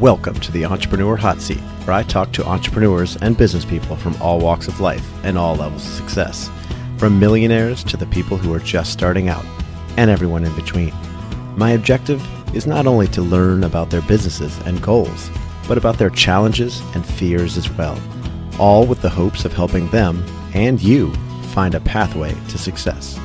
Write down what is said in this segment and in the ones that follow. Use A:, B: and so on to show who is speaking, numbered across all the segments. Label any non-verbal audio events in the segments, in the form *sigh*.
A: Welcome to the Entrepreneur Hot Seat, where I talk to entrepreneurs and business people from all walks of life and all levels of success, from millionaires to the people who are just starting out, and everyone in between. My objective is not only to learn about their businesses and goals, but about their challenges and fears as well, all with the hopes of helping them and you find a pathway to success.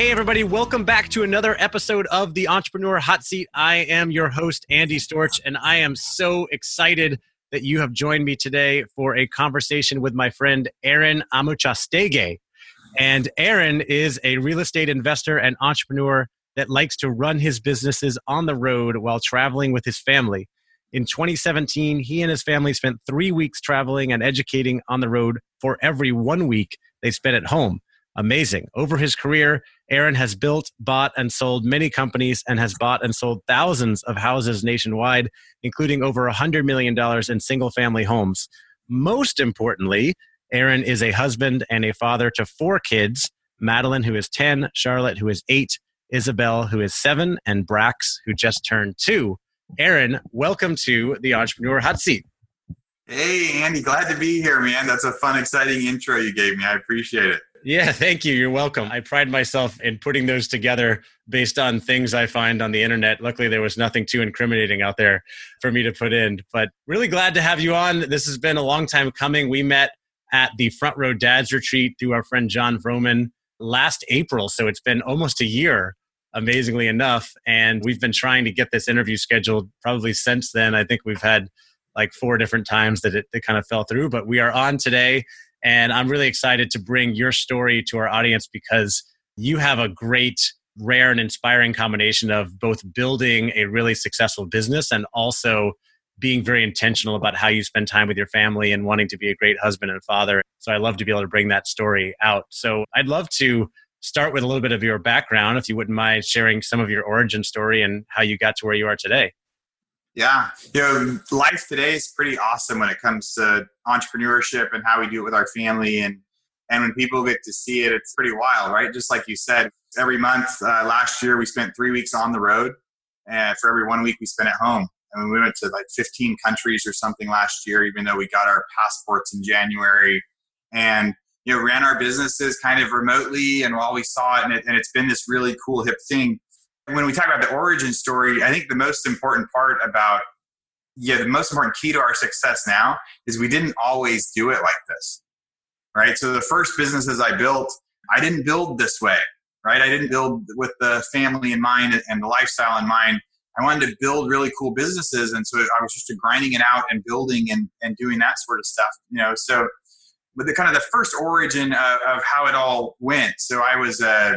A: Hey, everybody, welcome back to another episode of the Entrepreneur Hot Seat. I am your host, Andy Storch, and I am so excited that you have joined me today for a conversation with my friend Aaron Amuchastegui. And Aaron is a real estate investor and entrepreneur that likes to run his businesses on the road while traveling with his family. In 2017, he and his family spent three weeks traveling and educating on the road for every one week they spent at home amazing. Over his career, Aaron has built, bought, and sold many companies and has bought and sold thousands of houses nationwide, including over $100 million in single family homes. Most importantly, Aaron is a husband and a father to four kids Madeline, who is 10, Charlotte, who is 8, Isabel, who is 7, and Brax, who just turned 2. Aaron, welcome to the Entrepreneur Hot Seat.
B: Hey, Andy, glad to be here, man. That's a fun, exciting intro you gave me. I appreciate it.
A: Yeah, thank you. You're welcome. I pride myself in putting those together based on things I find on the internet. Luckily, there was nothing too incriminating out there for me to put in. But really glad to have you on. This has been a long time coming. We met at the Front Row Dads Retreat through our friend Jon Vroman last April. So it's been almost a year, amazingly enough. And we've been trying to get this interview scheduled probably since then. I think we've had like four different times that it, it kind of fell through, but we are on today and I'm really excited to bring your story to our audience because you have a great, rare, and inspiring combination of both building a really successful business and also being very intentional about how you spend time with your family and wanting to be a great husband and father. So I love to be able to bring that story out. So I'd love to start with a little bit of your background, if you wouldn't mind sharing some of your origin story and how you got to where you are today.
B: Yeah, you know, life today is pretty awesome when it comes to entrepreneurship and how we do it with our family, and and when people get to see it, it's pretty wild, right? Just like you said, every month uh, last year we spent three weeks on the road, and for every one week we spent at home. I mean, we went to like 15 countries or something last year, even though we got our passports in January, and you know, ran our businesses kind of remotely, and while we saw it, and, it, and it's been this really cool hip thing when we talk about the origin story, I think the most important part about yeah, the most important key to our success now is we didn't always do it like this. Right? So the first businesses I built, I didn't build this way. Right? I didn't build with the family in mind and the lifestyle in mind. I wanted to build really cool businesses, and so I was just grinding it out and building and, and doing that sort of stuff. You know, so with the kind of the first origin of, of how it all went. So I was a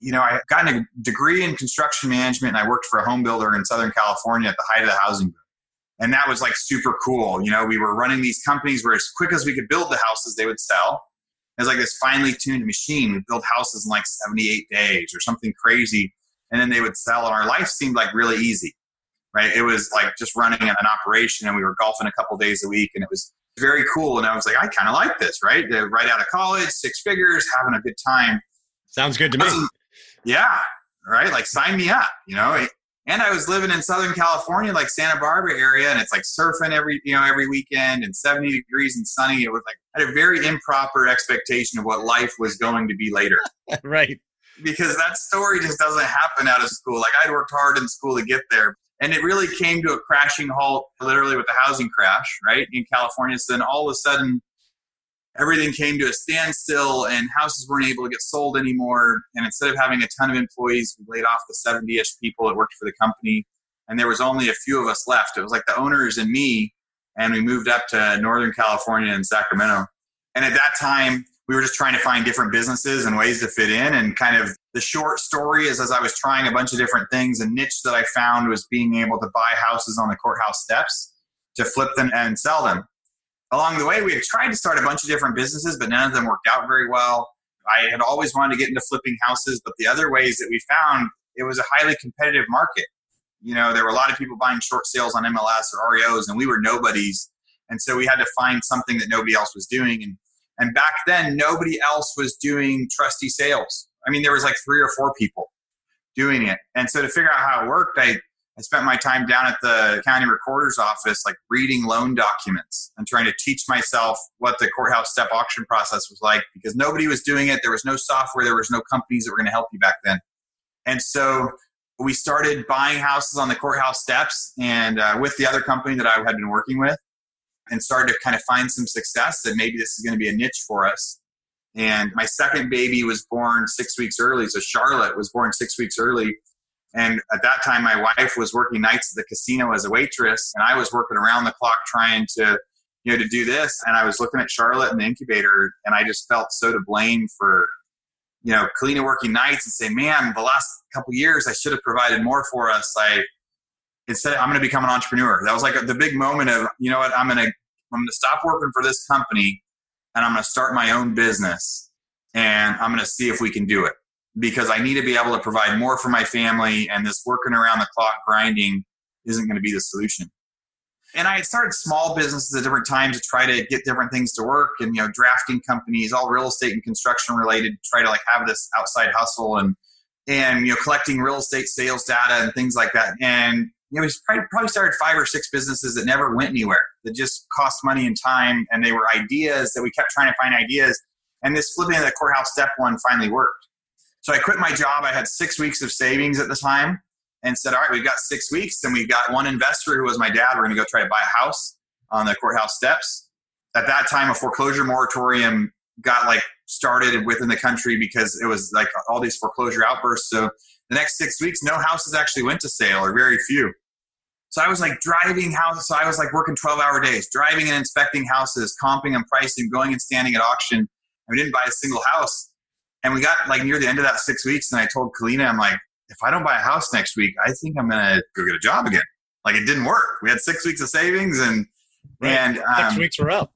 B: you know, I got a degree in construction management and I worked for a home builder in Southern California at the height of the housing boom. And that was like super cool. You know, we were running these companies where as quick as we could build the houses, they would sell. It was like this finely tuned machine. We build houses in like 78 days or something crazy. And then they would sell. And our life seemed like really easy, right? It was like just running an operation and we were golfing a couple days a week and it was very cool. And I was like, I kind of like this, right? Right out of college, six figures, having a good time.
A: Sounds good to me
B: yeah, right. Like sign me up, you know. And I was living in Southern California, like Santa Barbara area, and it's like surfing every you know every weekend and 70 degrees and sunny. It was like I had a very improper expectation of what life was going to be later. *laughs*
A: right.
B: Because that story just doesn't happen out of school. Like I'd worked hard in school to get there. And it really came to a crashing halt, literally with the housing crash, right, in California. So then all of a sudden, everything came to a standstill and houses weren't able to get sold anymore. And instead of having a ton of employees, we laid off the 70 ish people that worked for the company. And there was only a few of us left. It was like the owners and me. And we moved up to Northern California and Sacramento. And at that time, we were just trying to find different businesses and ways to fit in. And kind of the short story is as I was trying a bunch of different things, a niche that I found was being able to buy houses on the courthouse steps to flip them and sell them along the way, we had tried to start a bunch of different businesses, but none of them worked out very well. I had always wanted to get into flipping houses, but the other ways that we found it was a highly competitive market. You know, there were a lot of people buying short sales on MLS or REOs, and we were nobodies. And so we had to find something that nobody else was doing. And and back then, nobody else was doing trustee sales. I mean, there was like three or four people doing it. And so to figure out how it worked, I I spent my time down at the county recorder's office, like reading loan documents and trying to teach myself what the courthouse step auction process was like because nobody was doing it. There was no software, there was no companies that were going to help you back then. And so we started buying houses on the courthouse steps and uh, with the other company that I had been working with and started to kind of find some success that maybe this is going to be a niche for us. And my second baby was born six weeks early. So Charlotte was born six weeks early. And at that time, my wife was working nights at the casino as a waitress, and I was working around the clock trying to, you know, to do this. And I was looking at Charlotte and the incubator, and I just felt so to blame for, you know, Kalina working nights and say, man, the last couple years I should have provided more for us. I instead I'm going to become an entrepreneur. That was like the big moment of, you know what, I'm going to I'm going to stop working for this company and I'm going to start my own business and I'm going to see if we can do it because I need to be able to provide more for my family and this working around the clock grinding isn't going to be the solution. And I had started small businesses at different times to try to get different things to work and you know drafting companies, all real estate and construction related, try to like have this outside hustle and and you know collecting real estate sales data and things like that. And you know, we probably, probably started five or six businesses that never went anywhere that just cost money and time and they were ideas that we kept trying to find ideas and this flipping of the courthouse step one finally worked so I quit my job. I had six weeks of savings at the time and said, all right, we've got six weeks. And we've got one investor who was my dad. We're going to go try to buy a house on the courthouse steps. At that time, a foreclosure moratorium got like started within the country because it was like all these foreclosure outbursts. So the next six weeks, no houses actually went to sale or very few. So I was like driving houses. So I was like working 12 hour days, driving and inspecting houses, comping and pricing, going and standing at auction. We didn't buy a single house. And we got like near the end of that six weeks, and I told Kalina, I'm like, if I don't buy a house next week, I think I'm gonna go get a job again. Like it didn't work. We had six weeks of savings, and right. and
A: um, six weeks were up.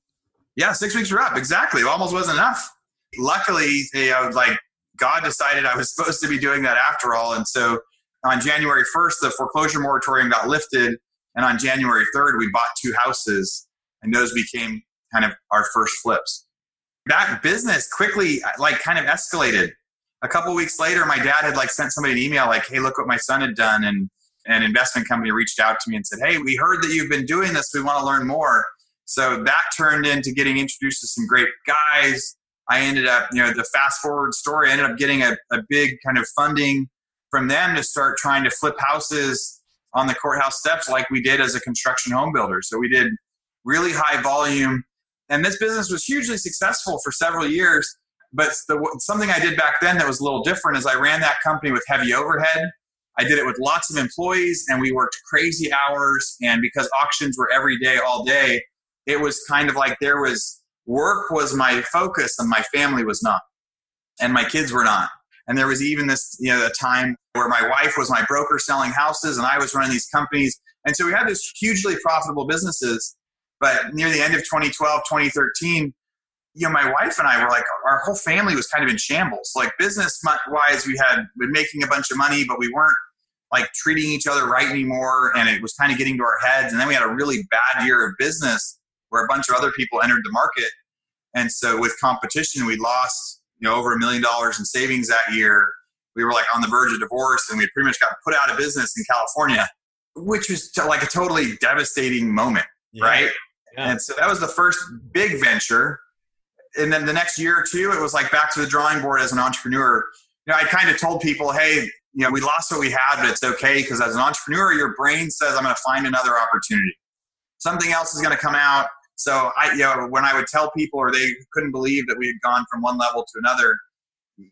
B: Yeah, six weeks were up. Exactly. It almost wasn't enough. Luckily, you know, like God decided I was *laughs* supposed to be doing that after all, and so on January 1st, the foreclosure moratorium got lifted, and on January 3rd, we bought two houses, and those became kind of our first flips that business quickly like kind of escalated. A couple weeks later, my dad had like sent somebody an email like, "Hey, look what my son had done," and an investment company reached out to me and said, "Hey, we heard that you've been doing this. We want to learn more." So that turned into getting introduced to some great guys. I ended up, you know, the fast forward story, I ended up getting a, a big kind of funding from them to start trying to flip houses on the courthouse steps like we did as a construction home builder. So we did really high volume and this business was hugely successful for several years. But the, something I did back then that was a little different is I ran that company with heavy overhead. I did it with lots of employees and we worked crazy hours. And because auctions were every day, all day, it was kind of like there was work was my focus and my family was not. And my kids were not. And there was even this, you know, a time where my wife was my broker selling houses and I was running these companies. And so we had these hugely profitable businesses but near the end of 2012, 2013, you know, my wife and I were like, our whole family was kind of in shambles. Like business wise, we had been making a bunch of money, but we weren't like treating each other right anymore. And it was kind of getting to our heads. And then we had a really bad year of business where a bunch of other people entered the market. And so with competition, we lost, you know, over a million dollars in savings that year. We were like on the verge of divorce and we pretty much got put out of business in California, which was like a totally devastating moment, yeah. right? Yeah. And so that was the first big venture. And then the next year or two, it was like back to the drawing board as an entrepreneur. You know, I kind of told people, hey, you know, we lost what we had, but it's okay because as an entrepreneur, your brain says, I'm going to find another opportunity. Something else is going to come out. So I, you know, when I would tell people or they couldn't believe that we had gone from one level to another,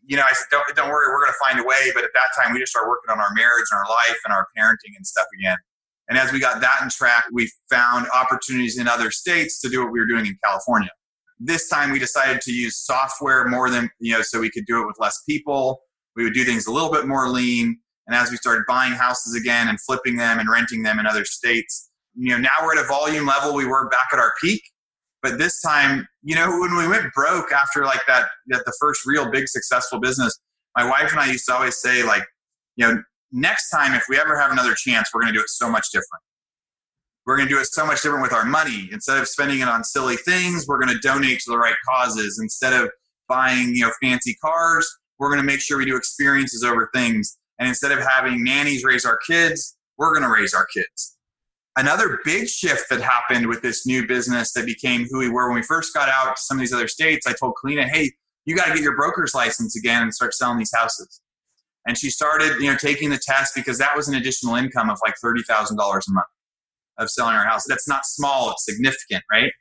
B: you know, I said, don't, don't worry, we're going to find a way. But at that time, we just started working on our marriage and our life and our parenting and stuff again. And as we got that in track, we found opportunities in other states to do what we were doing in California. This time we decided to use software more than, you know, so we could do it with less people. We would do things a little bit more lean. And as we started buying houses again and flipping them and renting them in other states, you know, now we're at a volume level we were back at our peak. But this time, you know, when we went broke after like that, that the first real big successful business, my wife and I used to always say, like, you know, next time, if we ever have another chance, we're going to do it so much different. We're going to do it so much different with our money. Instead of spending it on silly things, we're going to donate to the right causes. Instead of buying, you know, fancy cars, we're going to make sure we do experiences over things. And instead of having nannies raise our kids, we're going to raise our kids. Another big shift that happened with this new business that became who we were when we first got out to some of these other states, I told Kalina, hey, you got to get your broker's license again and start selling these houses. And she started, you know, taking the test because that was an additional income of like $30,000 a month of selling our house. That's not small, it's significant, right?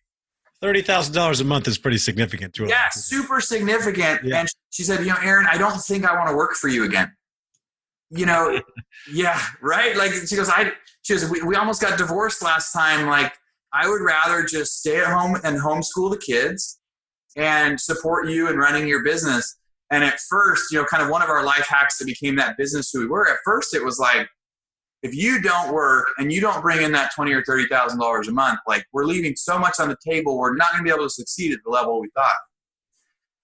A: Thirty thousand dollars a month is pretty significant to
B: her. Yeah, super significant. Yeah. And she said, you know, Aaron, I don't think I want to work for you again. You know, *laughs* yeah, right. Like she goes, I. She goes, we, we almost got divorced last time. Like I would rather just stay at home and homeschool the kids and support you in running your business. And at first, you know, kind of one of our life hacks that became that business who we were. At first, it was like, if you don't work and you don't bring in that twenty or thirty thousand dollars a month, like we're leaving so much on the table, we're not going to be able to succeed at the level we thought.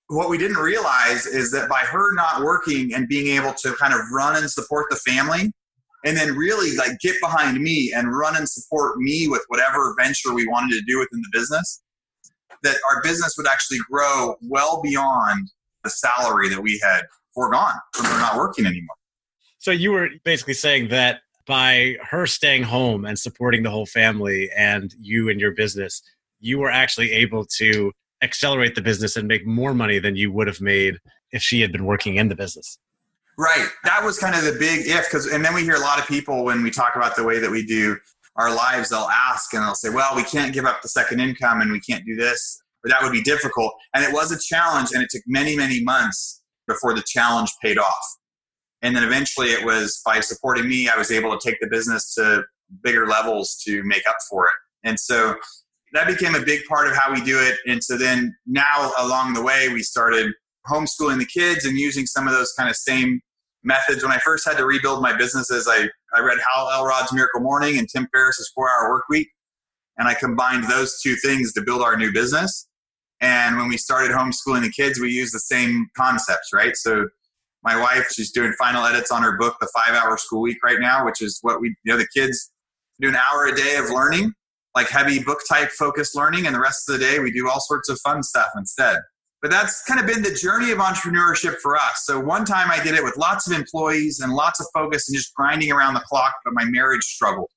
B: What we didn't realize is that by her not working and being able to kind of run and support the family, and then really like get behind me and run and support me with whatever venture we wanted to do within the business, that our business would actually grow well beyond the salary that we had foregone from her not working anymore.
A: So you were basically saying that by her staying home and supporting the whole family and you and your business, you were actually able to accelerate the business and make more money than you would have made if she had been working in the business.
B: Right. That was kind of the big if because and then we hear a lot of people when we talk about the way that we do our lives, they'll ask and they'll say, Well, we can't give up the second income and we can't do this, or that would be difficult. And it was a challenge and it took many, many months before the challenge paid off. And then eventually it was by supporting me, I was able to take the business to bigger levels to make up for it. And so that became a big part of how we do it. And so then now along the way, we started homeschooling the kids and using some of those kind of same methods. When I first had to rebuild my businesses, I, I read Hal Elrod's Miracle Morning and Tim Ferriss's Four Hour Work Week. And I combined those two things to build our new business. And when we started homeschooling the kids, we used the same concepts, right? So my wife, she's doing final edits on her book, The Five Hour School Week, right now, which is what we, you know, the kids do an hour a day of learning, like heavy book type focused learning. And the rest of the day, we do all sorts of fun stuff instead. But that's kind of been the journey of entrepreneurship for us. So one time I did it with lots of employees and lots of focus and just grinding around the clock, but my marriage struggled.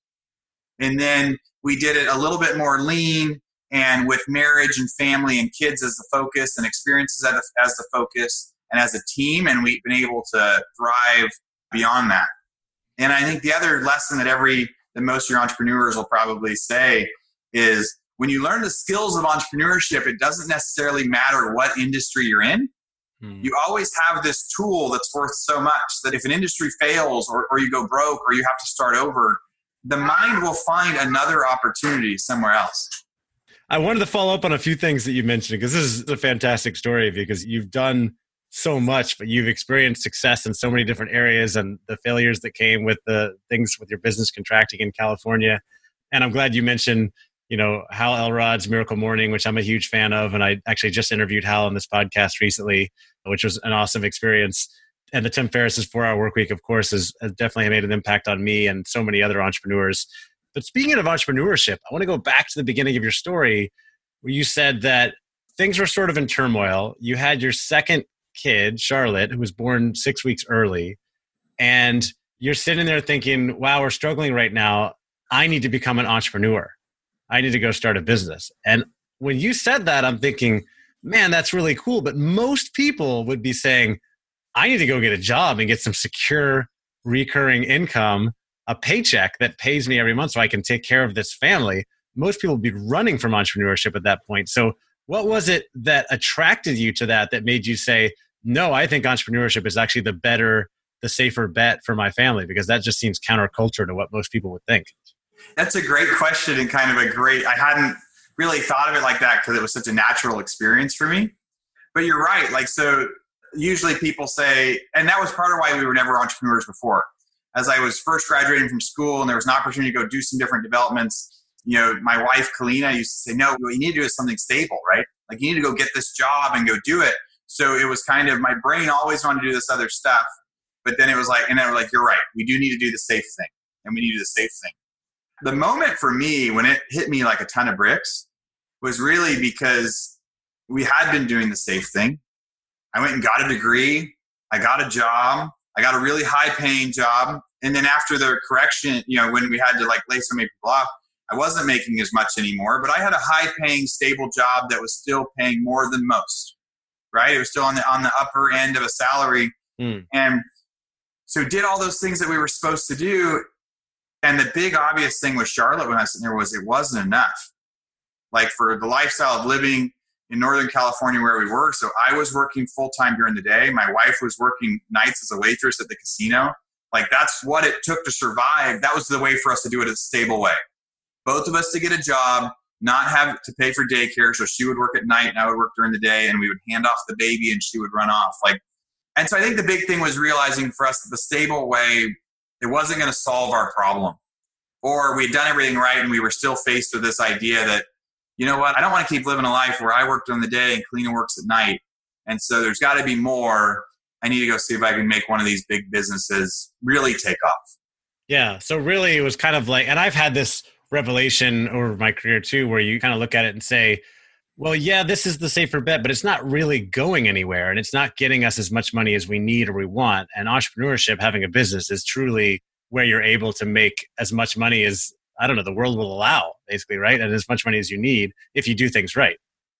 B: And then we did it a little bit more lean and with marriage and family and kids as the focus and experiences as the, as the focus and as a team, and we've been able to thrive beyond that. And I think the other lesson that every that most of your entrepreneurs will probably say is when you learn the skills of entrepreneurship, it doesn't necessarily matter what industry you're in. Hmm. You always have this tool that's worth so much that if an industry fails or, or you go broke or you have to start over, the mind will find another opportunity somewhere else.
A: I wanted to follow up on a few things that you mentioned because this is a fantastic story because you've done so much, but you've experienced success in so many different areas and the failures that came with the things with your business contracting in California. And I'm glad you mentioned, you know, Hal Elrod's Miracle Morning, which I'm a huge fan of. And I actually just interviewed Hal on this podcast recently, which was an awesome experience. And the Tim Ferriss's four hour work week, of course, has, has definitely made an impact on me and so many other entrepreneurs. But speaking of entrepreneurship, I want to go back to the beginning of your story where you said that things were sort of in turmoil. You had your second kid, Charlotte, who was born six weeks early, and you're sitting there thinking, wow, we're struggling right now. I need to become an entrepreneur. I need to go start a business. And when you said that, I'm thinking, man, that's really cool. But most people would be saying, I need to go get a job and get some secure recurring income, a paycheck that pays me every month so I can take care of this family. Most people would be running from entrepreneurship at that point. So, what was it that attracted you to that that made you say, no, I think entrepreneurship is actually the better, the safer bet for my family because that just seems counterculture to what most people would think.
B: That's a great question and kind of a great, I hadn't really thought of it like that because it was such a natural experience for me. But you're right. Like, so usually people say, and that was part of why we were never entrepreneurs before. As I was first graduating from school and there was an opportunity to go do some different developments, you know, my wife, Kalina, used to say, no, what you need to do is something stable, right? Like, you need to go get this job and go do it. So it was kind of my brain always wanted to do this other stuff, but then it was like, and then we're like, you're right, we do need to do the safe thing, and we need to do the safe thing. The moment for me when it hit me like a ton of bricks was really because we had been doing the safe thing. I went and got a degree. I got a job. I got a really high paying job And then after the correction, you know, when we had to like lay so many people off, I wasn't making as much anymore, but I had a high paying, stable job that was still paying more than most. Right? It was still on the on the upper end of a salary. Mm. And so did all those things that we were supposed to do. And the big obvious thing with Charlotte when I was sitting there was it wasn't enough. Like for the lifestyle of living in Northern California where we were. So I was working full time during the day. My wife was working nights as a waitress at the casino. Like that's what it took to survive. That was the way for us to do it in a stable way. Both of us to get a job, not have to pay for daycare. So she would work at night and I would work during the day and we would hand off the baby and she would run off. Like, and so I think the big thing was realizing for us that the stable way, it wasn't going to solve our problem. Or we'd done everything right and we were still faced with this idea that you know what? I don't want to keep living a life where I work during the day and Kalina works at night. And so there's got to be more. I need to go see if I can make one of these big businesses really take off.
A: Yeah. So really, it was kind of like, and I've had this revelation over my career too, where you kind of look at it and say, well, yeah, this is the safer bet, but it's not really going anywhere and it's not getting us as much money as we need or we want. And entrepreneurship, having a business, is truly where you're able to make as much money as I don't know, the world will allow, basically, right? And as much money as you need if you do things right.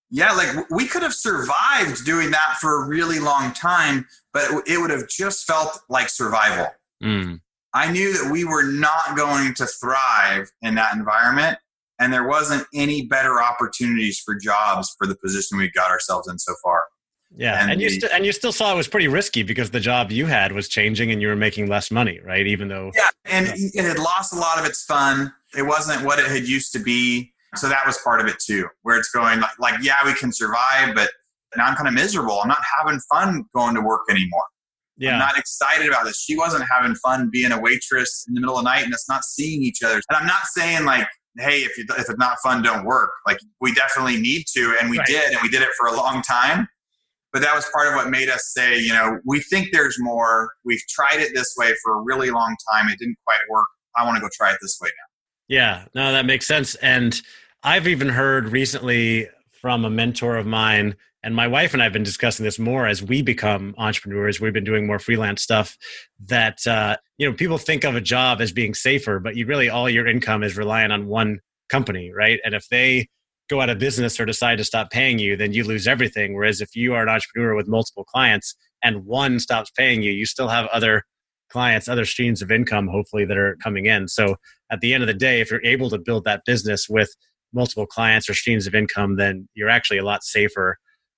B: Yeah, like we could have survived doing that for a really long time, but it would have just felt like survival. Mm. I knew that we were not going to thrive in that environment, and there wasn't any better opportunities for jobs for the position we got ourselves in so far.
A: Yeah, and, and you st- and you still saw it was pretty risky because the job you had was changing and you were making less money, right? Even though
B: yeah, and it had lost a lot of its fun. It wasn't what it had used to be, so that was part of it too. Where it's going like, like yeah, we can survive, but now I'm kind of miserable. I'm not having fun going to work anymore. Yeah. I'm not excited about this. She wasn't having fun being a waitress in the middle of the night and us not seeing each other. And I'm not saying like, hey, if, you, if it's not fun, don't work. Like we definitely need to, and we right. did, and we did it for a long time but that was part of what made us say, you know, we think there's more. We've tried it this way for a really long time. It didn't quite work. I want to go try it this way now.
A: Yeah, no, that makes sense. And I've even heard recently from a mentor of mine, and my wife and I have been discussing this more as we become entrepreneurs. We've been doing more freelance stuff. That uh, you know, people think of a job as being safer, but you really all your income is relying on one company, right? And if they go out of business or decide to stop paying you, then you lose everything. Whereas if you are an entrepreneur with multiple clients and one stops paying you, you still have other clients, other streams of income, hopefully, that are coming in. So at the end of the day, if you're able to build that business with multiple clients or streams of income, then you're actually a lot safer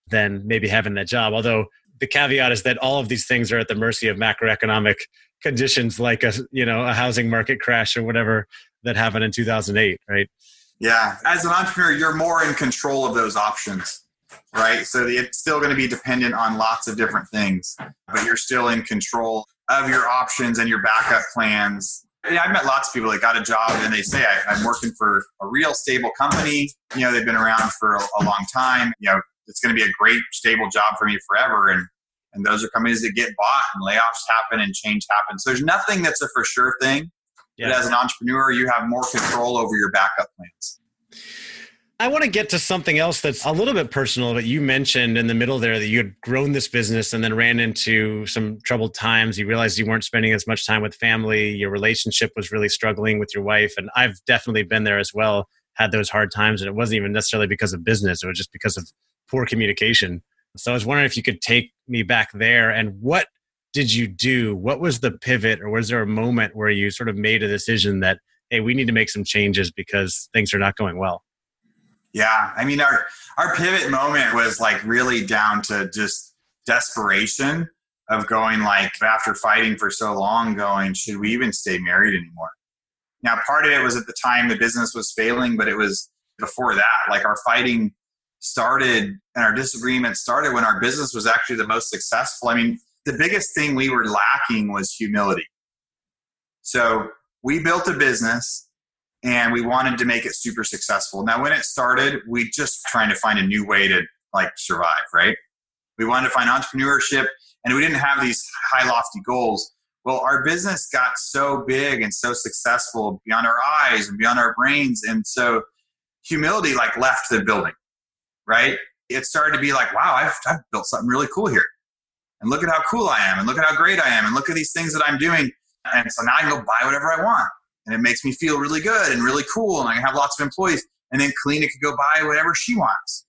A: than maybe having that job. Although the caveat is that all of these things are at the mercy of macroeconomic conditions like a you know a housing market crash or whatever that happened in 2008 right
B: yeah. As an entrepreneur, you're more in control of those options, right? So it's still going to be dependent on lots of different things, but you're still in control of your options and your backup plans. Yeah, I've met lots of people that got a job and they say, I, am working for a real stable company. You know, they've been around for a, a long time. You know, it's going to be a great, stable job for me forever. And and those are companies that get bought and layoffs happen and change happens. So there's nothing that's a for sure thing. Yeah. But as an entrepreneur, you have more control over your backup plans.
A: I want to get to something else that's a little bit personal, but you mentioned in the middle there that you had grown this business and then ran into some troubled times. You realized you weren't spending as much time with family. Your relationship was really struggling with your wife. And I've definitely been there as well, had those hard times. And it wasn't even necessarily because of business, it was just because of poor communication. So I was wondering if you could take me back there and what did you do? What was the pivot, or was there a moment where you sort of made a decision that, hey, we need to make some changes because things are not going well?
B: Yeah, I mean, our our pivot moment was like really down to just desperation of going like after fighting for so long, going, should we even stay married anymore? Now, part of it was at the time the business was failing, but it was before that. Like our fighting started and our disagreement started when our business was actually the most successful. I mean, the biggest thing we were lacking was humility. So we built a business and we wanted to make it super successful. Now, when it started, we just trying to find a new way to like survive, right? We wanted to find entrepreneurship and we didn't have these high lofty goals. Well, our business got so big and so successful beyond our eyes and beyond our brains. And so humility like left the building, right? It started to be like, wow, I've, I've built something really cool here and look at how cool I am, and look at how great I am, and look at these things that I'm doing. And so now I can go buy whatever I want. And it makes me feel really good and really cool. And I can have lots of employees. And then Kalina could go buy whatever she wants.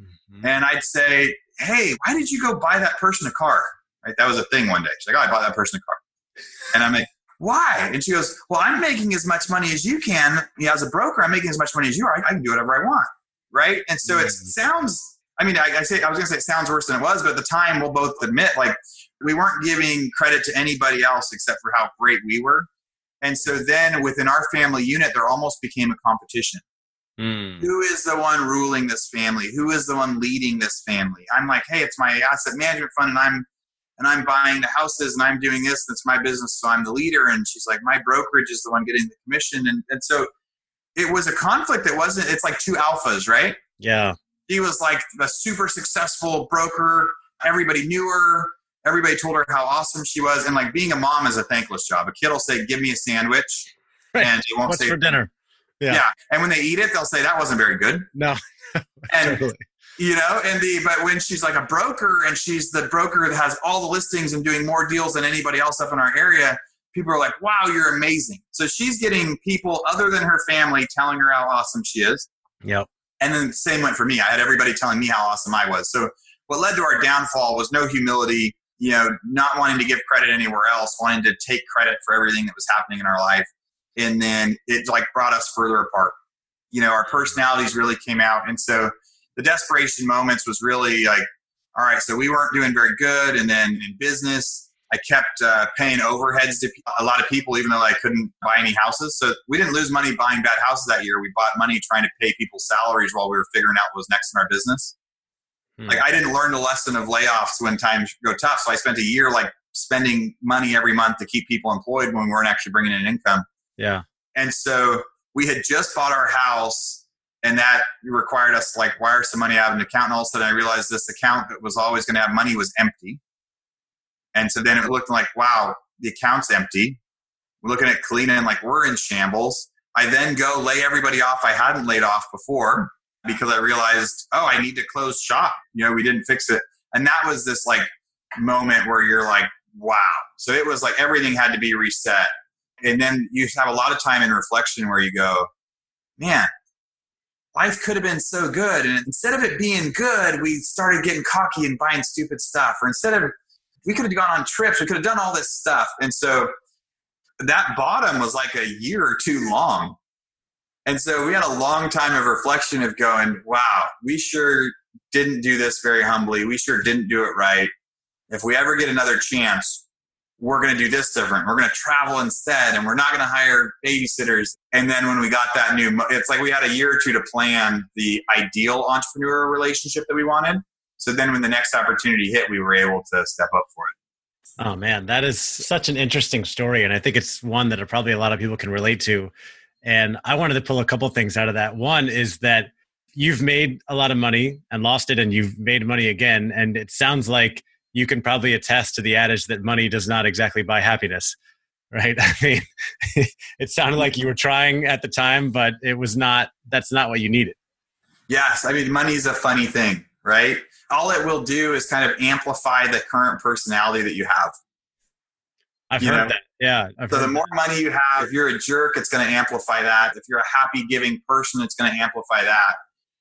B: Mm-hmm. And I'd say, hey, why did you go buy that person a car? Right? That was a thing one day. She's like, oh, I bought that person a car. And I'm like, why? And she goes, well, I'm making as much money as you can. You know, as a broker, I'm making as much money as you are. I, I can do whatever I want. Right. And so mm-hmm. it sounds, I mean, I, I say, I was going to say it sounds worse than it was, but at the time we'll both admit, like, we weren't giving credit to anybody else except for how great we were. And so then within our family unit, there almost became a competition. Mm. Who is the one ruling this family? Who is the one leading this family? I'm like, hey, it's my asset management fund, and I'm and I'm buying the houses, and I'm doing this. That's my business, so I'm the leader. And she's like, my brokerage is the one getting the commission, and and so it was a conflict. It wasn't. It's like two alphas, right?
A: Yeah.
B: He was like a super successful broker. Everybody knew her. Everybody told her how awesome she was, and like being a mom is a thankless job. A kid will say, "Give me a sandwich,"
A: right. and he won't What's say for dinner.
B: Yeah. yeah. And when they eat it, they'll say that wasn't very good.
A: No. *laughs*
B: and totally. you know, and the but when she's like a broker and she's the broker that has all the listings and doing more deals than anybody else up in our area, people are like, "Wow, you're amazing." So she's getting people other than her family telling her how awesome she is.
A: Yep.
B: And then the same went for me. I had everybody telling me how awesome I was. So what led to our downfall was no humility, you know, not wanting to give credit anywhere else, wanting to take credit for everything that was happening in our life and then it like brought us further apart you know our personalities really came out and so the desperation moments was really like all right so we weren't doing very good and then in business i kept uh, paying overheads to a lot of people even though i couldn't buy any houses so we didn't lose money buying bad houses that year we bought money trying to pay people's salaries while we were figuring out what was next in our business hmm. like i didn't learn the lesson of layoffs when times go tough so i spent a year like spending money every month to keep people employed when we weren't actually bringing in income
A: yeah.
B: And so we had just bought our house and that required us to like wire some money out of an account. And all of a sudden I realized this account that was always going to have money was empty. And so then it looked like, wow, the account's empty. We're looking at Kalina and like we're in shambles. I then go lay everybody off I hadn't laid off before because I realized, oh, I need to close shop. You know, we didn't fix it. And that was this like moment where you're like, wow. So it was like everything had to be reset and then you have a lot of time in reflection where you go, man, life could have been so good. And instead of it being good, we started getting cocky and buying stupid stuff. Or instead of, we could have gone on trips, we could have done all this stuff. And so that bottom was like a year or two long. And so we had a long time of reflection of going, wow, we sure didn't do this very humbly. We sure didn't do it right. If we ever get another chance, we're going to do this different. We're going to travel instead, and we're not going to hire babysitters. And then when we got that new, it's like we had a year or two to plan the ideal entrepreneur relationship that we wanted. So then when the next opportunity hit, we were able to step up for it.
A: Oh man, that is such an interesting story. And I think it's one that probably a lot of people can relate to. And I wanted to pull a couple things out of that. One is that you've made a lot of money and lost it, and you've made money again. And it sounds like you can probably attest to the adage that money does not exactly buy happiness right *laughs* i mean *laughs* it sounded like you were trying at the time but it was not that's not what you needed
B: yes i mean money is a funny thing right all it will do is kind of amplify the current personality that you have
A: i've you heard know? that yeah
B: I've so the more that. money you have if you're a jerk it's going to amplify that if you're a happy giving person it's going to amplify that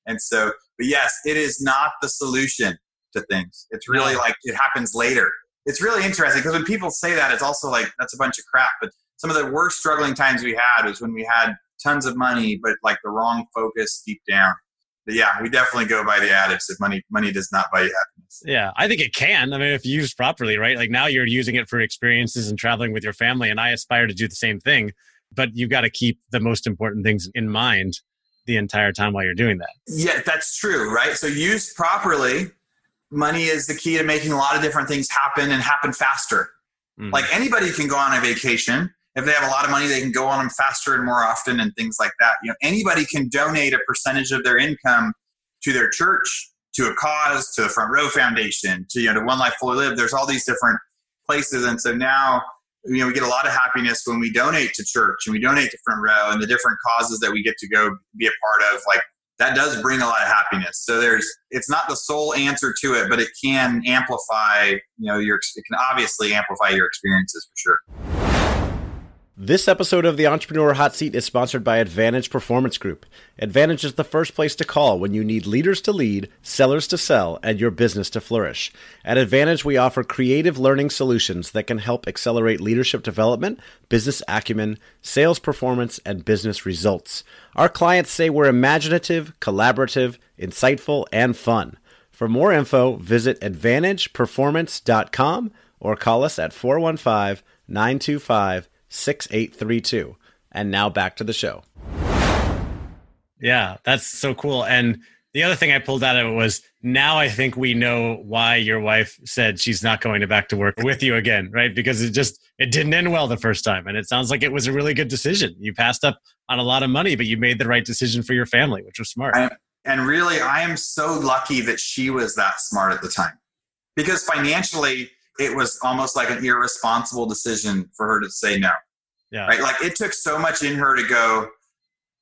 B: and so but yes it is not the solution to things. It's really like it happens later. It's really interesting because when people say that, it's also like that's a bunch of crap. But some of the worst struggling times we had was when we had tons of money, but like the wrong focus deep down. But yeah, we definitely go by the adage that money money does not buy you happiness.
A: Yeah, I think it can. I mean, if used properly, right? Like now you're using it for experiences and traveling with your family, and I aspire to do the same thing. But you've got to keep the most important things in mind the entire time while you're doing that.
B: Yeah, that's true, right? So used properly, money is the key to making a lot of different things happen and happen faster. Mm-hmm. Like anybody can go on a vacation. If they have a lot of money, they can go on them faster and more often and things like that. You know, anybody can donate a percentage of their income to their church, to a cause, to the Front Row Foundation, to you know, to One Life Fully Lived. There's all these different places, and so now you know we get a lot of happiness when we donate to church and we donate to Front Row and the different causes that we get to go be a part of, like that does bring a lot of happiness. So there's it's not the sole answer to it, but it can amplify, you know, your it can obviously amplify your experiences for sure.
A: This episode of the Entrepreneur Hot Seat is sponsored by Advantage Performance Group. Advantage is the first place to call when you need leaders to lead, sellers to sell, and your business to flourish. At Advantage, we offer creative learning solutions that can help accelerate leadership development, business acumen, sales performance, and business results. Our clients say we're imaginative, collaborative, insightful, and fun. For more info, visit AdvantagePerformance.com or call us at 415 925 6832. And now back to the show. Yeah, that's so cool. And the other thing I pulled out of it was now I think we know why your wife said she's not going to back to work with you again, right? Because it just it didn't end well the first time and it sounds like it was a really good decision. You passed up on a lot of money, but you made the right decision for your family, which was smart.
B: I, and really I am so lucky that she was that smart at the time. Because financially it was almost like an irresponsible decision for her to say no.
A: Yeah.
B: Right? Like it took so much in her to go,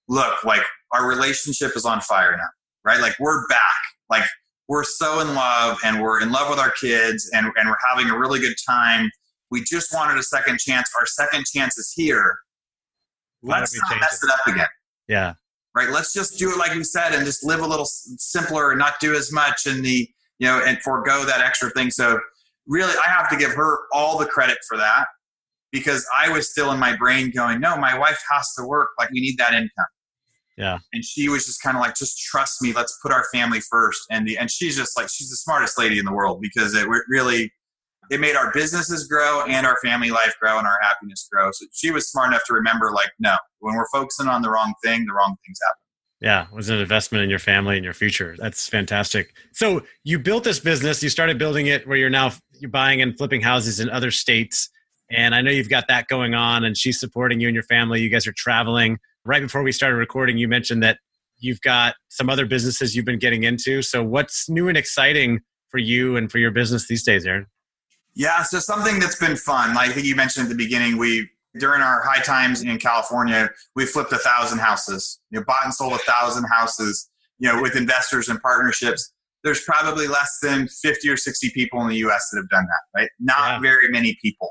B: look, like our relationship is on fire now. Right? Like we're back. Like we're so in love and we're in love with our kids and, and we're having a really good time. We just wanted a second chance. Our second chance is here. Let's not mess it up again.
A: Yeah.
B: Right. Let's just do it like you said and just live a little simpler and not do as much and the, you know, and forego that extra thing. So really, I have to give her all the credit for that because I was still in my brain going, no, my wife has to work. Like, we need that income.
A: Yeah.
B: And she was just kind of like, just trust me. Let's put our family first. And the, and she's just like, she's the smartest lady in the world because it really, it made our businesses grow and our family life grow and our happiness grow. So she was smart enough to remember, like, no, when we're focusing on the wrong thing, the wrong things happen.
A: Yeah, it was an investment in your family and your future. That's fantastic. So you built this business. You started building it where you're now you're buying and flipping houses in other states. And I know you've got that going on, and she's supporting you and your family. You guys are traveling. Right before we started recording, you mentioned that you've got some other businesses you've been getting into. So what's new and exciting for you and for your business these days, Aaron?
B: Yeah, so something that's been fun. Like I think you mentioned at the beginning, we during our high times in California, we flipped a thousand houses. You know, bought and sold a thousand houses. You know, with investors and partnerships. There's probably less than 50 or 60 people in the U.S. that have done that. Right? Not yeah. very many people.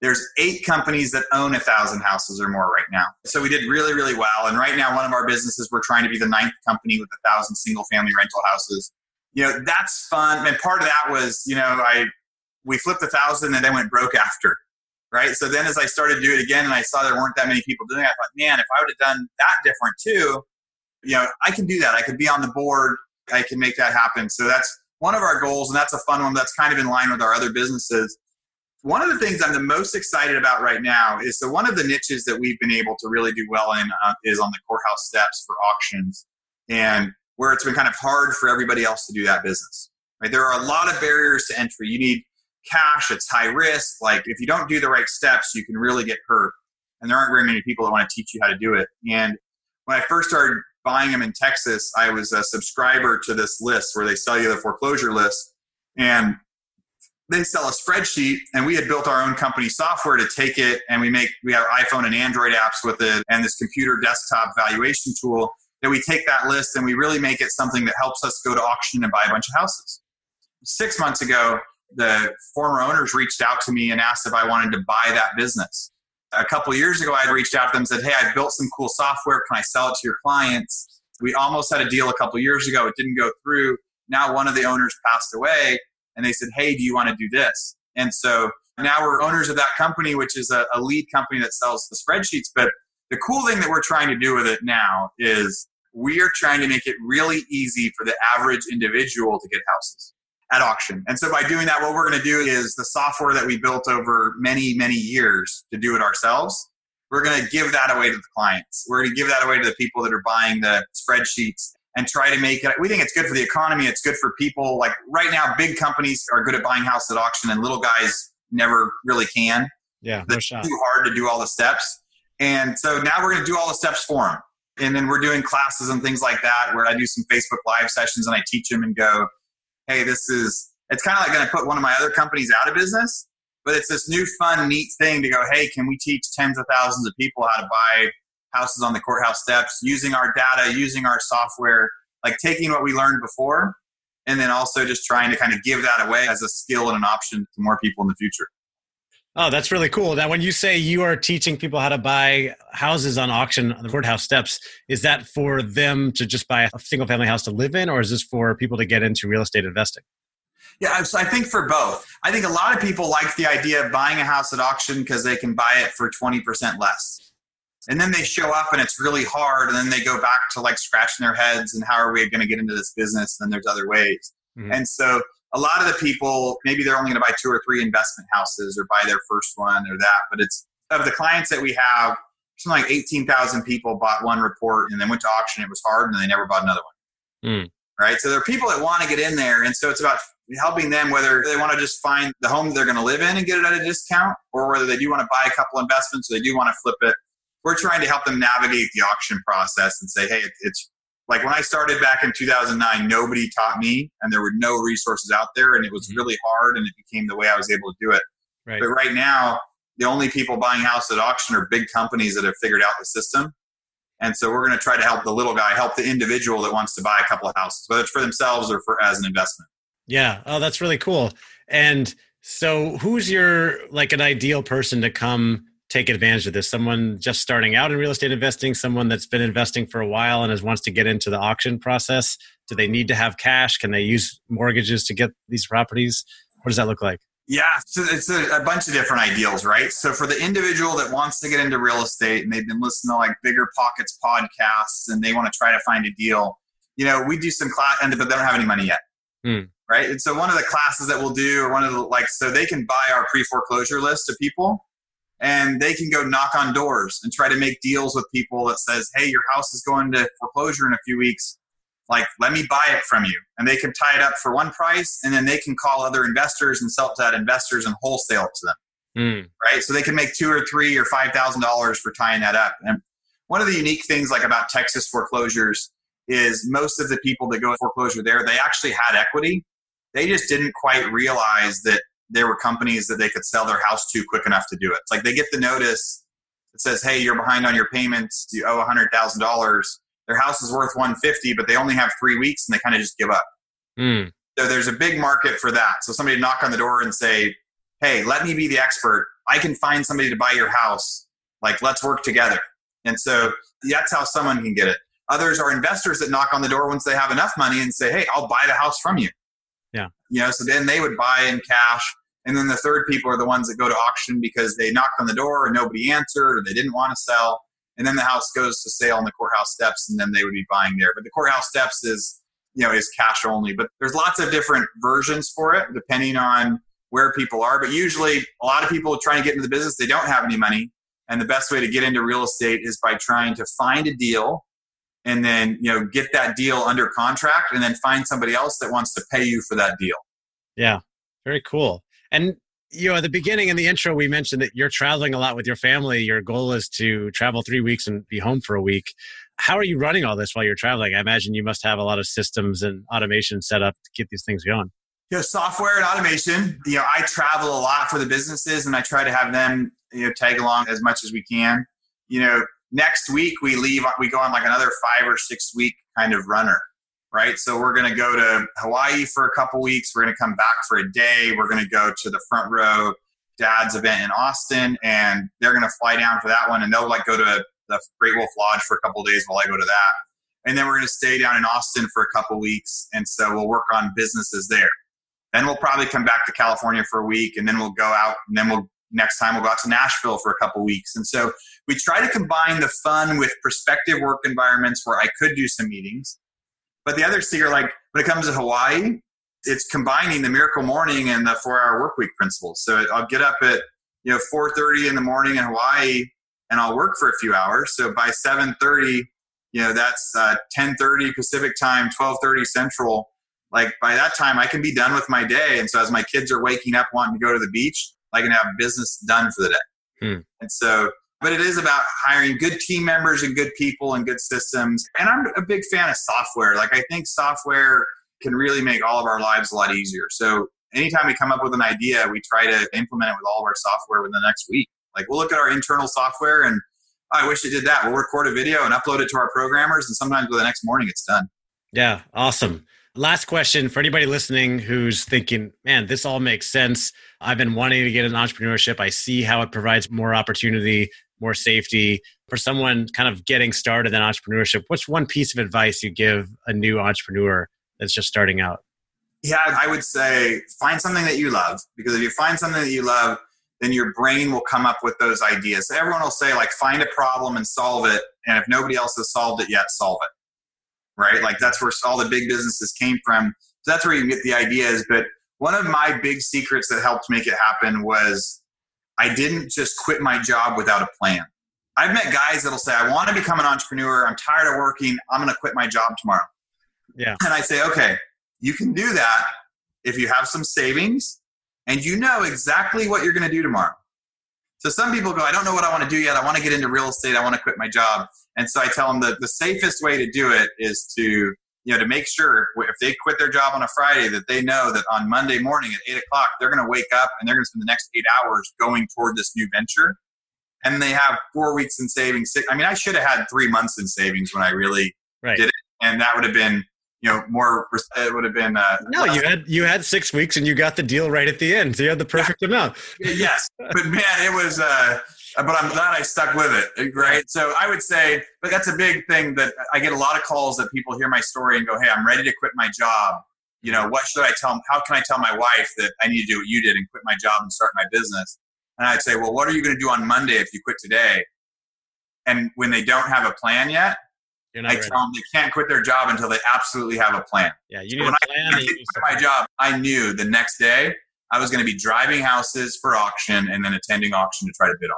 B: There's eight companies that own a thousand houses or more right now. So we did really, really well. And right now, one of our businesses, we're trying to be the ninth company with a thousand single family rental houses. You know, that's fun. And part of that was, you know, I we flipped a thousand and then went broke after right? So then as I started to do it again and I saw there weren't that many people doing it, I thought, man, if I would have done that different too, you know, I can do that. I could be on the board. I can make that happen. So that's one of our goals, and that's a fun one that's kind of in line with our other businesses. One of the things I'm the most excited about right now is so one of the niches that we've been able to really do well in uh, is on the courthouse steps for auctions, and where it's been kind of hard for everybody else to do that business. Right? There are a lot of barriers to entry. You need cash, it's high risk. Like if you don't do the right steps, you can really get hurt. And there aren't very many people that want to teach you how to do it. And when I first started buying them in Texas, I was a subscriber to this list where they sell you the foreclosure list. And they sell a spreadsheet and we had built our own company software to take it and we make we have iphone and android apps with it and this computer desktop valuation tool that we take that list and we really make it something that helps us go to auction and buy a bunch of houses six months ago the former owners reached out to me and asked if I wanted to buy that business. A couple years ago, I had reached out to them and said, Hey, I built some cool software. Can I sell it to your clients? We almost had a deal a couple years ago. It didn't go through. Now one of the owners passed away and they said, Hey, do you want to do this? And so now we're owners of that company, which is a, a lead company that sells the spreadsheets. But the cool thing that we're trying to do with it now is we are trying to make it really easy for the average individual to get houses at auction. And so by doing that, what we're going to do is the software that we built over many, many years to do it ourselves, we're going to give that away to the clients. We're going to give that away to the people that are buying the spreadsheets and try to make it. We think it's good for the economy. It's good for people. Like right now, big companies are good at buying house at auction and little guys never really can.
A: Yeah. No
B: it's too hard to do all the steps. And so now we're going to do all the steps for them. And then we're doing classes and things like that where I do some Facebook live sessions and I teach them and go, hey, this is, it's kind of like going to put one of my other companies out of business, but it's this new fun, neat thing to go, hey, can we teach tens of thousands of people how to buy houses on the courthouse steps using our data, using our software, like taking what we learned before, and then also just trying to kind of give that away as a skill and an option to more people in the future.
A: Oh, that's really cool. Now, when you say you are teaching people how to buy houses on auction on the courthouse steps, is that for them to just buy a single family house to live in, or is this for people to get into real estate investing?
B: Yeah, I think for both. I think a lot of people like the idea of buying a house at auction because they can buy it for 20% less. And then they show up and it's really hard. And then they go back to like scratching their heads and how are we going to get into this business? And then there's other ways. Mm-hmm. And so a lot of the people, maybe they're only going to buy two or three investment houses or buy their first one or that. But it's of the clients that we have, something like 18,000 people bought one report and then went to auction. It was hard and they never bought another one. Mm. Right. So there are people that want to get in there. And so it's about helping them whether they want to just find the home they're going to live in and get it at a discount or whether they do want to buy a couple investments or they do want to flip it. We're trying to help them navigate the auction process and say, hey, it's like when I started back in 2009, nobody taught me, and there were no resources out there, and it was mm-hmm. really hard, and it became the way I was able to do it. Right. But right now, the only people buying house at auction are big companies that have figured out the system. And so we're going to try to help the little guy, help the individual that wants to buy a couple of houses, whether it's for themselves or for as an investment.
A: Yeah. Oh, that's really cool. And so who's your like an ideal person to come take advantage of this? Someone just starting out in real estate investing, someone that's been investing for a while and has wants to get into the auction process? Do they need to have cash? Can they use mortgages to get these properties? What does that look like?
B: Yeah, so it's a, a, bunch of different ideals, right? So for the individual that wants to get into real estate and they've been listening to like Bigger Pockets podcasts and they want to try to find a deal, you know, we do some class, and but they don't have any money yet, hmm. right? And so one of the classes that we'll do, or one of the like, so they can buy our pre foreclosure list of people, and they can go knock on doors and try to make deals with people that says, "Hey, your house is going to foreclosure in a few weeks. Like, let me buy it from you." And they can tie it up for one price, and then they can call other investors and sell it to that investors and wholesale it to them. Mm. Right? So they can make two or three or five thousand dollars for tying that up. And one of the unique things, like about Texas foreclosures, is most of the people that go to foreclosure there, they actually had equity. They just didn't quite realize that there were companies that they could sell their house to quick enough to do it. It's like they get the notice that says, "Hey, you're behind on your payments. You owe hundred thousand dollars." Their house is worth one fifty, but they only have three weeks, and they kind of just give up. Mm. So there's a big market for that. So somebody knock on the door and say, "Hey, let me be the expert. I can find somebody to buy your house. Like, let's work together." And so that's how someone can get it. Others are investors that knock on the door once they have enough money and say, "Hey, I'll buy the house from you."
A: Yeah.
B: You know, so then they would buy in cash. And then the third people are the ones that go to auction because they knocked on the door and nobody answered or they didn't want to sell. And then the house goes to sale on the courthouse steps and then they would be buying there. But the courthouse steps is, you know, is cash only. But there's lots of different versions for it depending on where people are. But usually a lot of people trying to get into the business, they don't have any money. And the best way to get into real estate is by trying to find a deal and then you know get that deal under contract and then find somebody else that wants to pay you for that deal
A: yeah very cool and you know at the beginning in the intro we mentioned that you're traveling a lot with your family. Your goal is to travel three weeks and be home for a week. How are you running all this while you're traveling? I imagine you must have a lot of systems and automation set up to get these things going.
B: You know software and automation. You know i travel a lot for the businesses and i try to have them you know tag along as much as we can. You know next week we leave we go on like another five or six week kind of runner right so we're going to go to hawaii for a couple weeks we're going to come back for a day we're going to go to the front row dad's event in austin and they're going to fly down for that one and they'll like go to the great wolf lodge for a couple days while i go to that and then we're going to stay down in austin for a couple weeks and so we'll work on businesses there then we'll probably come back to california for a week and then we'll go out and then we'll next time we'll go out to Nashville for a couple weeks. And so we try to combine the fun with prospective work environments where I could do some meetings. But the other secret, like when it comes to Hawaii, it's combining the miracle morning and the four hour work week principles. So I'll get up at you know 4:30 in the morning in Hawaii and I'll work for a few hours. So by 7:30, you know that's uh, 10:30 Pacific time, 12:30 Central. Like by that time, I can be done with my day. And so as my kids are waking up wanting to go to the beach, I can have business done for the day. Hmm. And so, but it is about hiring good team members and good people and good systems. And I'm a big fan of software. Like I think software can really make all of our lives a lot easier. So anytime we come up with an idea, we try to implement it with all of our software within the next week. Like we'll look at our internal software and oh, I wish it did that. We'll record a video and upload it to our programmers, and sometimes by the next morning it's done.
A: Yeah, awesome. Last question for anybody listening who's thinking, man, this all makes sense. I've been wanting to get an entrepreneurship. I see how it provides more opportunity, more safety. For someone kind of getting started in entrepreneurship, what's one piece of advice you give a new entrepreneur that's just starting out?
B: Yeah, I would say find something that you love because if you find something that you love, then your brain will come up with those ideas. So everyone will say, like, find a problem and solve it. And if nobody else has solved it yet, solve it. Right? Like, that's where all the big businesses came from. So that's where you get the ideas. But one of my big secrets that helped make it happen was I didn't just quit my job without a plan. I've met guys that'll say, I want to become an entrepreneur. I'm tired of working. I'm going to quit my job tomorrow.
A: Yeah.
B: And I say, okay, you can do that if you have some savings and you know exactly what you're going to do tomorrow. So some people go, I don't know what I want to do yet. I want to get into real estate. I want to quit my job. And so I tell them that the safest way to do it is to, you know, to make sure if they quit their job on a Friday that they know that on Monday morning at eight o'clock, they're going to wake up and they're going to spend the next eight hours going toward this new venture. And they have four weeks in savings. I mean, I should have had three months in savings when I really right. did it. And that would have been you know more it would have been uh,
A: no you had you had six weeks and you got the deal right at the end so you had the perfect yeah. amount
B: yes but man it was uh but i'm glad i stuck with it right so i would say but that's a big thing that i get a lot of calls that people hear my story and go hey i'm ready to quit my job you know what should i tell them how can i tell my wife that i need to do what you did and quit my job and start my business and i'd say well what are you going to do on monday if you quit today and when they don't have a plan yet I ready. tell them they can't quit their job until they absolutely have a plan.
A: Yeah, you need so a plan.
B: I, I quit my job, I knew the next day I was going to be driving houses for auction and then attending auction to try to bid on.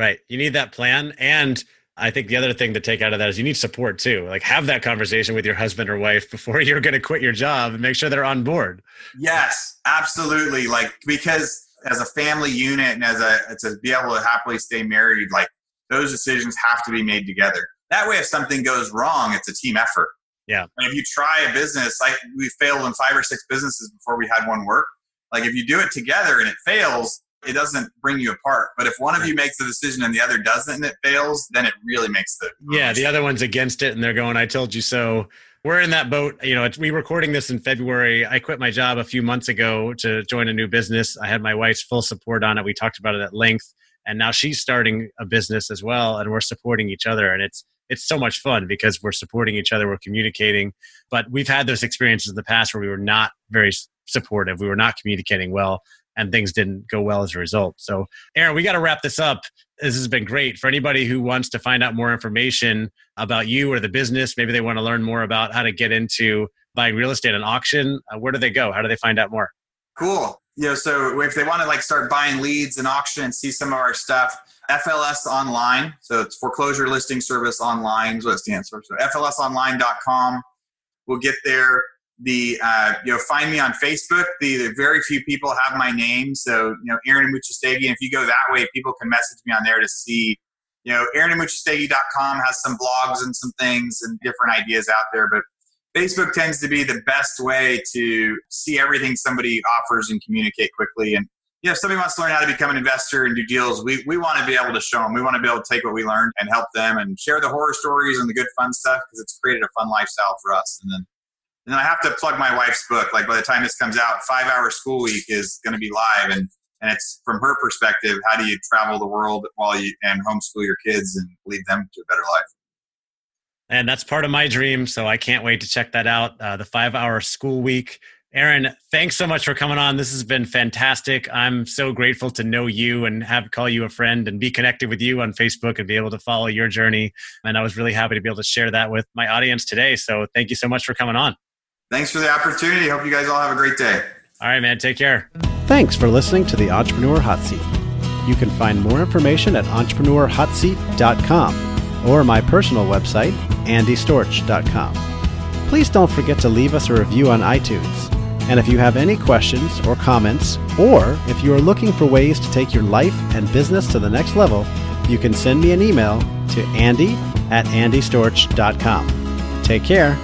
A: Right. You need that plan. And I think the other thing to take out of that is you need support too. Like have that conversation with your husband or wife before *laughs* you're going to quit your job and make sure they're on board.
B: Yes, absolutely. Like because as a family unit and as a to be able to happily stay married, like those decisions have to be made together. That way, if something goes wrong, it's a team effort.
A: Yeah.
B: And if you try a business, like we failed in five or six businesses before we had one work. Like if you do it together and it fails, it doesn't bring you apart. But if one of you makes the decision and the other doesn't and it fails, then it really makes the
A: yeah. The other one's against it and they're going, "I told you so." We're in that boat. You know, it's, we recording this in February. I quit my job a few months ago to join a new business. I had my wife's full support on it. We talked about it at length, and now she's starting a business as well, and we're supporting each other. And it's it's so much fun because we're supporting each other, we're communicating. But we've had those experiences in the past where we were not very supportive, we were not communicating well, and things didn't go well as a result. So, Aaron, we got to wrap this up. This has been great for anybody who wants to find out more information about you or the business. Maybe they want to learn more about how to get into buying real estate on auction. Uh, where do they go? How do they find out more?
B: Cool. You know, so if they want to like start buying leads and auction and see some of our stuff, FLS Online. So it's foreclosure listing service online is what it stands for. So FLSonline.com. We'll get there. The uh, you know find me on Facebook. The, the, very few people have my name. So you know Aaron Amuchastegui. And if you go that way, people can message me on there to see. You know AaronAmuchastegui.com has some blogs and some things and different ideas out there, but Facebook tends to be the best way to see everything somebody offers and communicate quickly. And yeah, if somebody wants to learn how to become an investor and do deals, we, we want to be able to show them. We want to be able to take what we learned and help them and share the horror stories and the good fun stuff because it's created a fun lifestyle for us. And then, and then I have to plug my wife's book. Like by the time this comes out, Five Hour School Week is going to be live, and and it's from her perspective. How do you travel the world while you and homeschool your kids and lead them to a better life?
A: And that's part of my dream. So I can't wait to check that out. Uh, the Five Hour School Week Aaron, thanks so much for coming on. This has been fantastic. I'm so grateful to know you and have call you a friend and be connected with you on Facebook and be able to follow your journey. And I was really happy to be able to share that with my audience today. So thank you so much for coming on.
B: Thanks for the opportunity. Hope you guys all have a great day.
A: All right, man. Take care.
C: Thanks for listening to the Entrepreneur Hot Seat. You can find more information at entrepreneurhotseat.com or my personal website, andystorch.com. Please don't forget to leave us a review on iTunes. And if you have any questions or comments, or if you are looking for ways to take your life and business to the next level, you can send me an email to andy at andystorch.com. Take care